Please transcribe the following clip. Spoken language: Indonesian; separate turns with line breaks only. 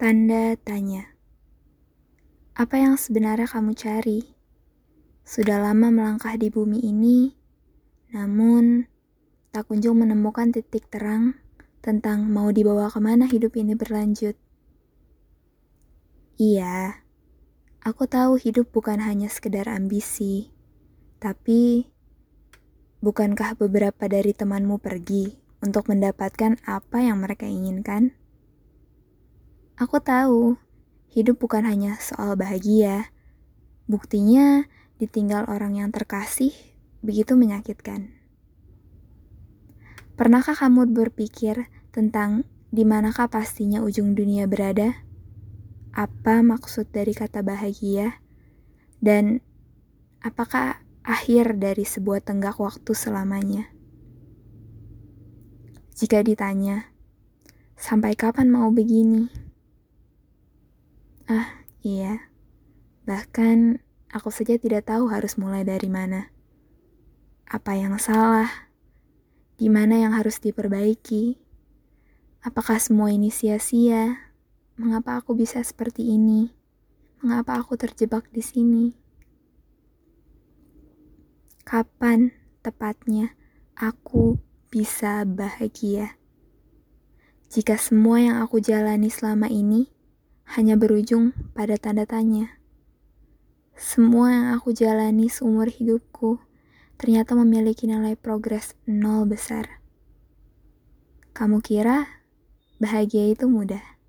Tanda tanya. Apa yang sebenarnya kamu cari? Sudah lama melangkah di bumi ini, namun tak kunjung menemukan titik terang tentang mau dibawa ke mana hidup ini berlanjut. Iya, aku tahu hidup bukan hanya sekedar ambisi, tapi bukankah beberapa dari temanmu pergi untuk mendapatkan apa yang mereka inginkan? Aku tahu, hidup bukan hanya soal bahagia. Buktinya, ditinggal orang yang terkasih begitu menyakitkan. Pernahkah kamu berpikir tentang di manakah pastinya ujung dunia berada? Apa maksud dari kata bahagia? Dan apakah akhir dari sebuah tenggak waktu selamanya? Jika ditanya, sampai kapan mau begini? Ah, iya. Bahkan aku saja tidak tahu harus mulai dari mana. Apa yang salah? Di mana yang harus diperbaiki? Apakah semua ini sia-sia? Mengapa aku bisa seperti ini? Mengapa aku terjebak di sini? Kapan tepatnya aku bisa bahagia? Jika semua yang aku jalani selama ini hanya berujung pada tanda tanya. Semua yang aku jalani seumur hidupku ternyata memiliki nilai progres nol besar. Kamu kira bahagia itu mudah?